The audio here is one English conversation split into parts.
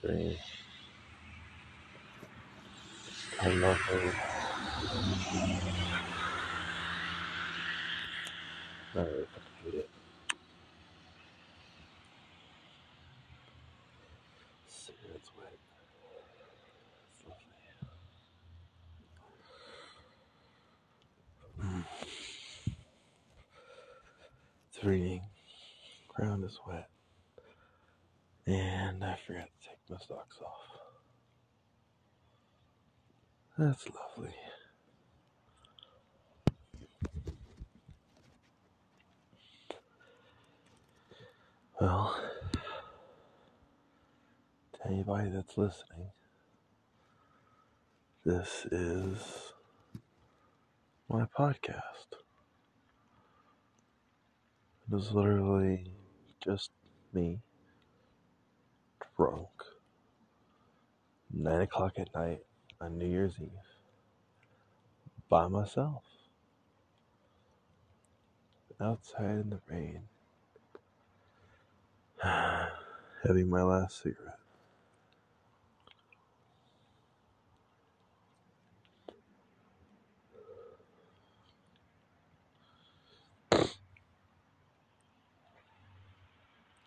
Three. Come over. I really it. Cigarette's wet. It's lovely. It's raining. Ground is wet. And I forgot to take my socks off. That's lovely. Well, to anybody that's listening, this is my podcast. It is literally just me, drunk, 9 o'clock at night on New Year's Eve, by myself, outside in the rain, having my last cigarette.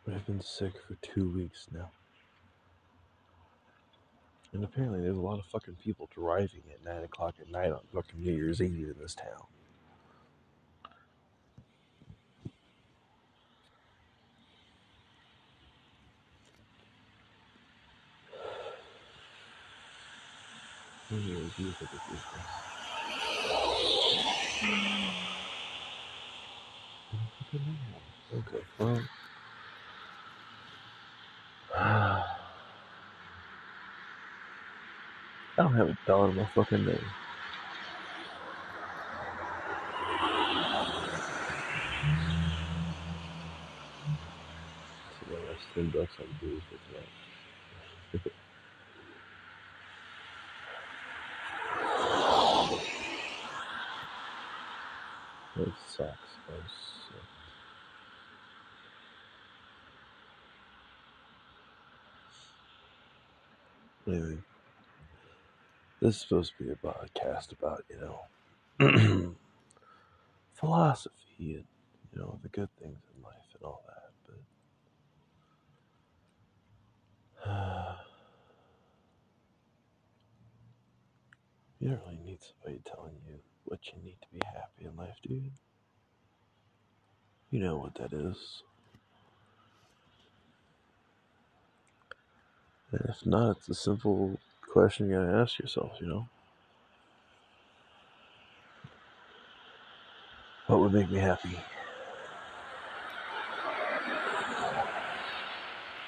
I've been sick for two weeks now. And apparently there's a lot of fucking people driving at 9 o'clock at night on fucking New Year's Eve in this town. Okay, well. I don't have a dollar in my fucking name. So yeah, that's ten bucks on booze for tonight. Those socks are so Anyway, this is supposed to be a podcast about, you know, philosophy and, you know, the good things in life and all that. But you don't really need somebody telling you what you need to be happy in life, do you? You know what that is. And if not, it's a simple question you gotta ask yourself, you know? What would make me happy?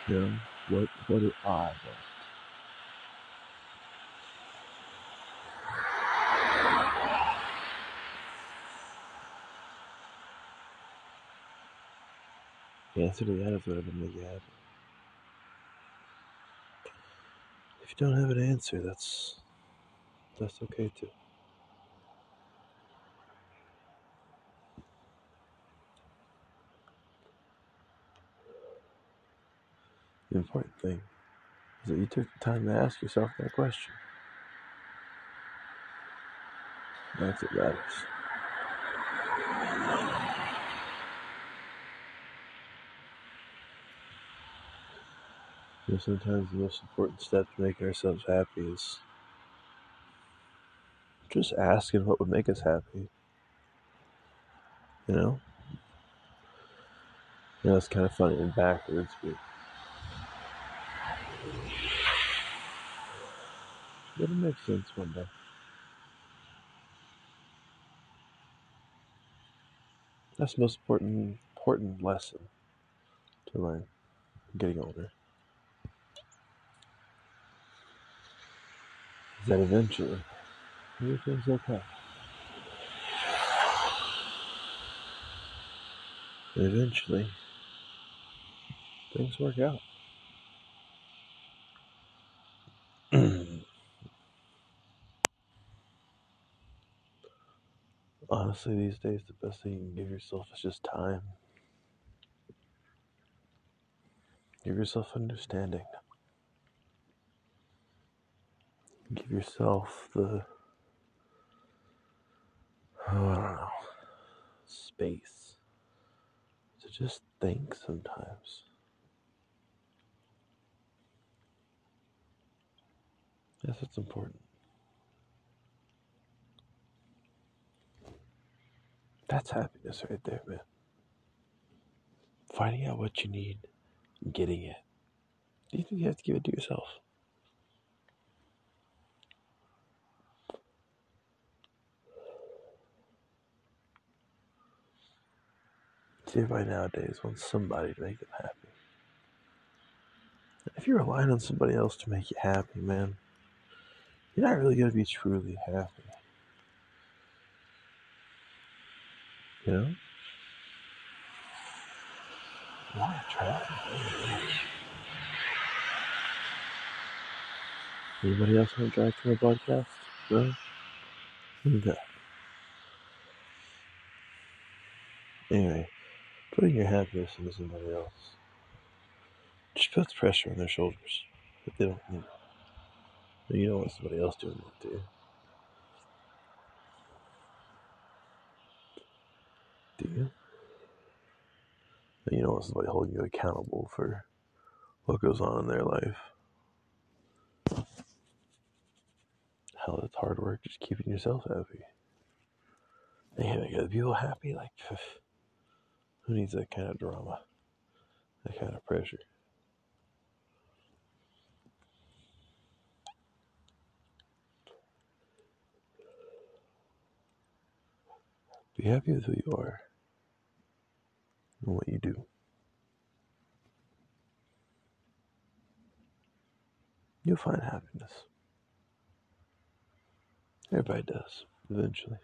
You know, what what do I want? The answer to that is whatever make you happy. If you don't have an answer, that's that's okay too. The important thing is that you took the time to ask yourself that question. That's what matters. Sometimes the most important step to making ourselves happy is just asking what would make us happy. You know? You know, it's kind of funny and backwards, but it'll make sense one day. That's the most important important lesson to learn getting older. That eventually everything's okay. And eventually things work out. Honestly, these days, the best thing you can give yourself is just time. Give yourself understanding. Give yourself the, I don't know, space to just think sometimes. Yes, it's important. That's happiness right there, man. Finding out what you need, getting it. Do you think you have to give it to yourself? Everybody nowadays wants somebody to make them happy. If you're relying on somebody else to make you happy, man, you're not really going to be truly happy. You know? Why? Anybody else want to drive to my podcast? No? Okay. Anyway, putting your happiness into somebody else just puts pressure on their shoulders that they don't need. You don't want somebody else doing that to you. Do you? You don't want somebody holding you accountable for what goes on in their life. Hell, it's hard work just keeping yourself happy. And you other people happy. Like, who needs that kind of drama? That kind of pressure? Be happy with who you are and what you do. You'll find happiness. Everybody does, eventually.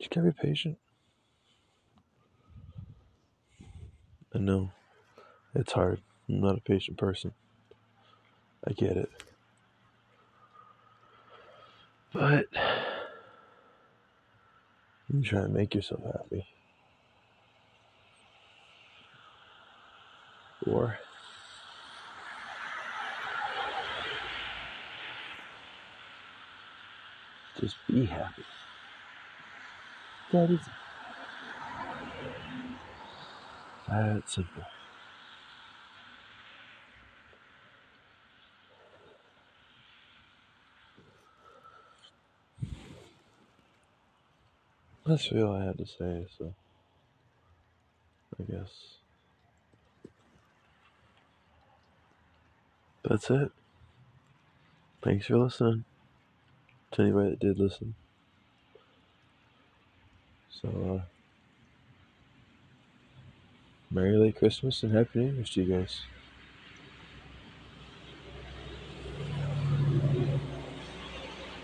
Just gotta be patient. I know it's hard. I'm not a patient person. I get it. But you try to make yourself happy. Or just be happy. That is that simple. That's all I had to say, so I guess that's it. Thanks for listening. To anybody that did listen. So, uh, Merry late Christmas and Happy New Year's to you guys.